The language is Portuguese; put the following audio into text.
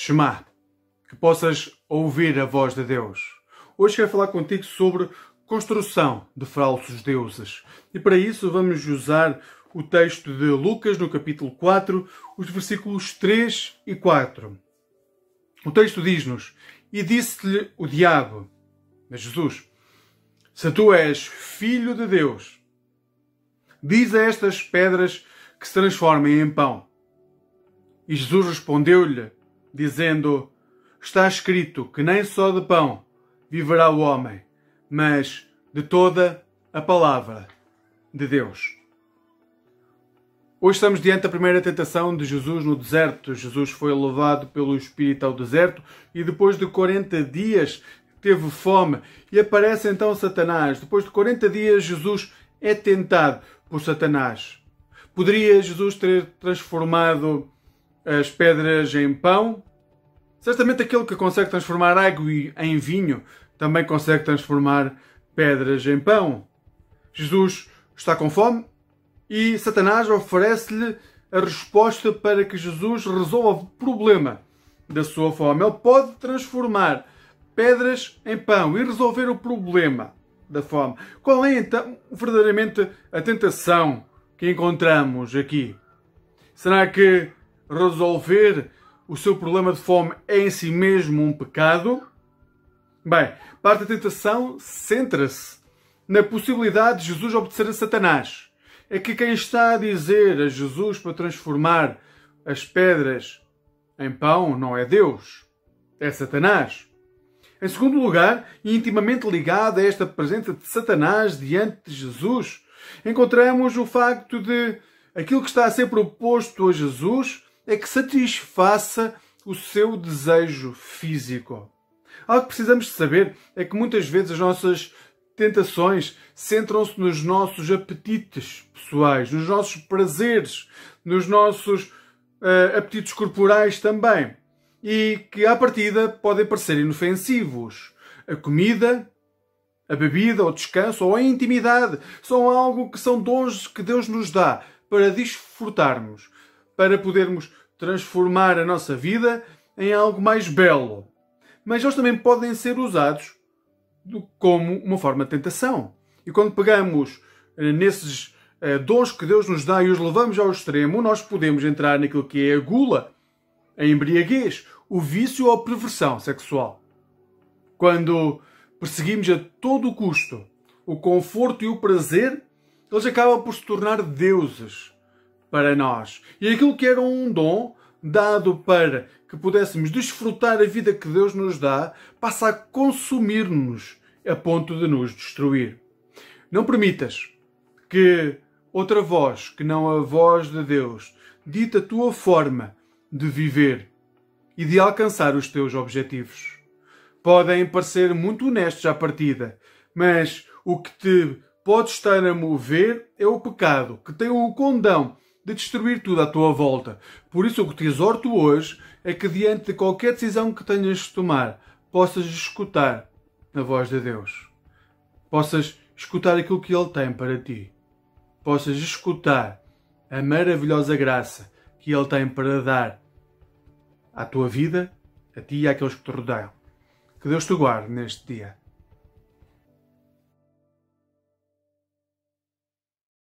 Shema, que possas ouvir a voz de Deus. Hoje quero falar contigo sobre construção de falsos deuses. E para isso vamos usar o texto de Lucas, no capítulo 4, os versículos 3 e 4. O texto diz-nos: E disse-lhe o diabo, a Jesus, se tu és filho de Deus, diz a estas pedras que se transformem em pão. E Jesus respondeu-lhe, dizendo: Está escrito que nem só de pão viverá o homem, mas de toda a palavra de Deus. Hoje estamos diante da primeira tentação de Jesus no deserto. Jesus foi levado pelo Espírito ao deserto e depois de 40 dias teve fome e aparece então Satanás. Depois de 40 dias, Jesus é tentado por Satanás. Poderia Jesus ter transformado as pedras em pão? Certamente aquele que consegue transformar água em vinho também consegue transformar pedras em pão. Jesus está com fome e Satanás oferece-lhe a resposta para que Jesus resolva o problema da sua fome. Ele pode transformar pedras em pão e resolver o problema da fome. Qual é então verdadeiramente a tentação que encontramos aqui? Será que resolver o seu problema de fome é em si mesmo um pecado? Bem, parte da tentação centra-se na possibilidade de Jesus obedecer a Satanás. É que quem está a dizer a Jesus para transformar as pedras em pão não é Deus, é Satanás. Em segundo lugar, e intimamente ligado a esta presença de Satanás diante de Jesus, encontramos o facto de aquilo que está a ser proposto a Jesus é que satisfaça o seu desejo físico. Algo que precisamos de saber é que muitas vezes as nossas tentações centram-se nos nossos apetites pessoais, nos nossos prazeres, nos nossos uh, apetites corporais também e que, à partida, podem parecer inofensivos. A comida, a bebida, o descanso ou a intimidade são algo que são dons que Deus nos dá para desfrutarmos, para podermos transformar a nossa vida em algo mais belo. Mas eles também podem ser usados como uma forma de tentação. E quando pegamos eh, nesses eh, dons que Deus nos dá e os levamos ao extremo, nós podemos entrar naquilo que é a gula, a embriaguez, o vício ou a perversão sexual. Quando perseguimos a todo custo o conforto e o prazer, eles acabam por se tornar deuses para nós. E aquilo que era um dom dado para que pudéssemos desfrutar a vida que Deus nos dá, passa a consumir-nos a ponto de nos destruir. Não permitas que outra voz, que não a voz de Deus, dita a tua forma de viver e de alcançar os teus objetivos. Podem parecer muito honestos à partida, mas o que te pode estar a mover é o pecado, que tem o condão de destruir tudo à tua volta. Por isso, o que te exorto hoje é que, diante de qualquer decisão que tenhas de tomar, possas escutar a voz de Deus. Possas escutar aquilo que Ele tem para ti. Possas escutar a maravilhosa graça que Ele tem para dar à tua vida, a ti e àqueles que te rodeiam. Que Deus te guarde neste dia.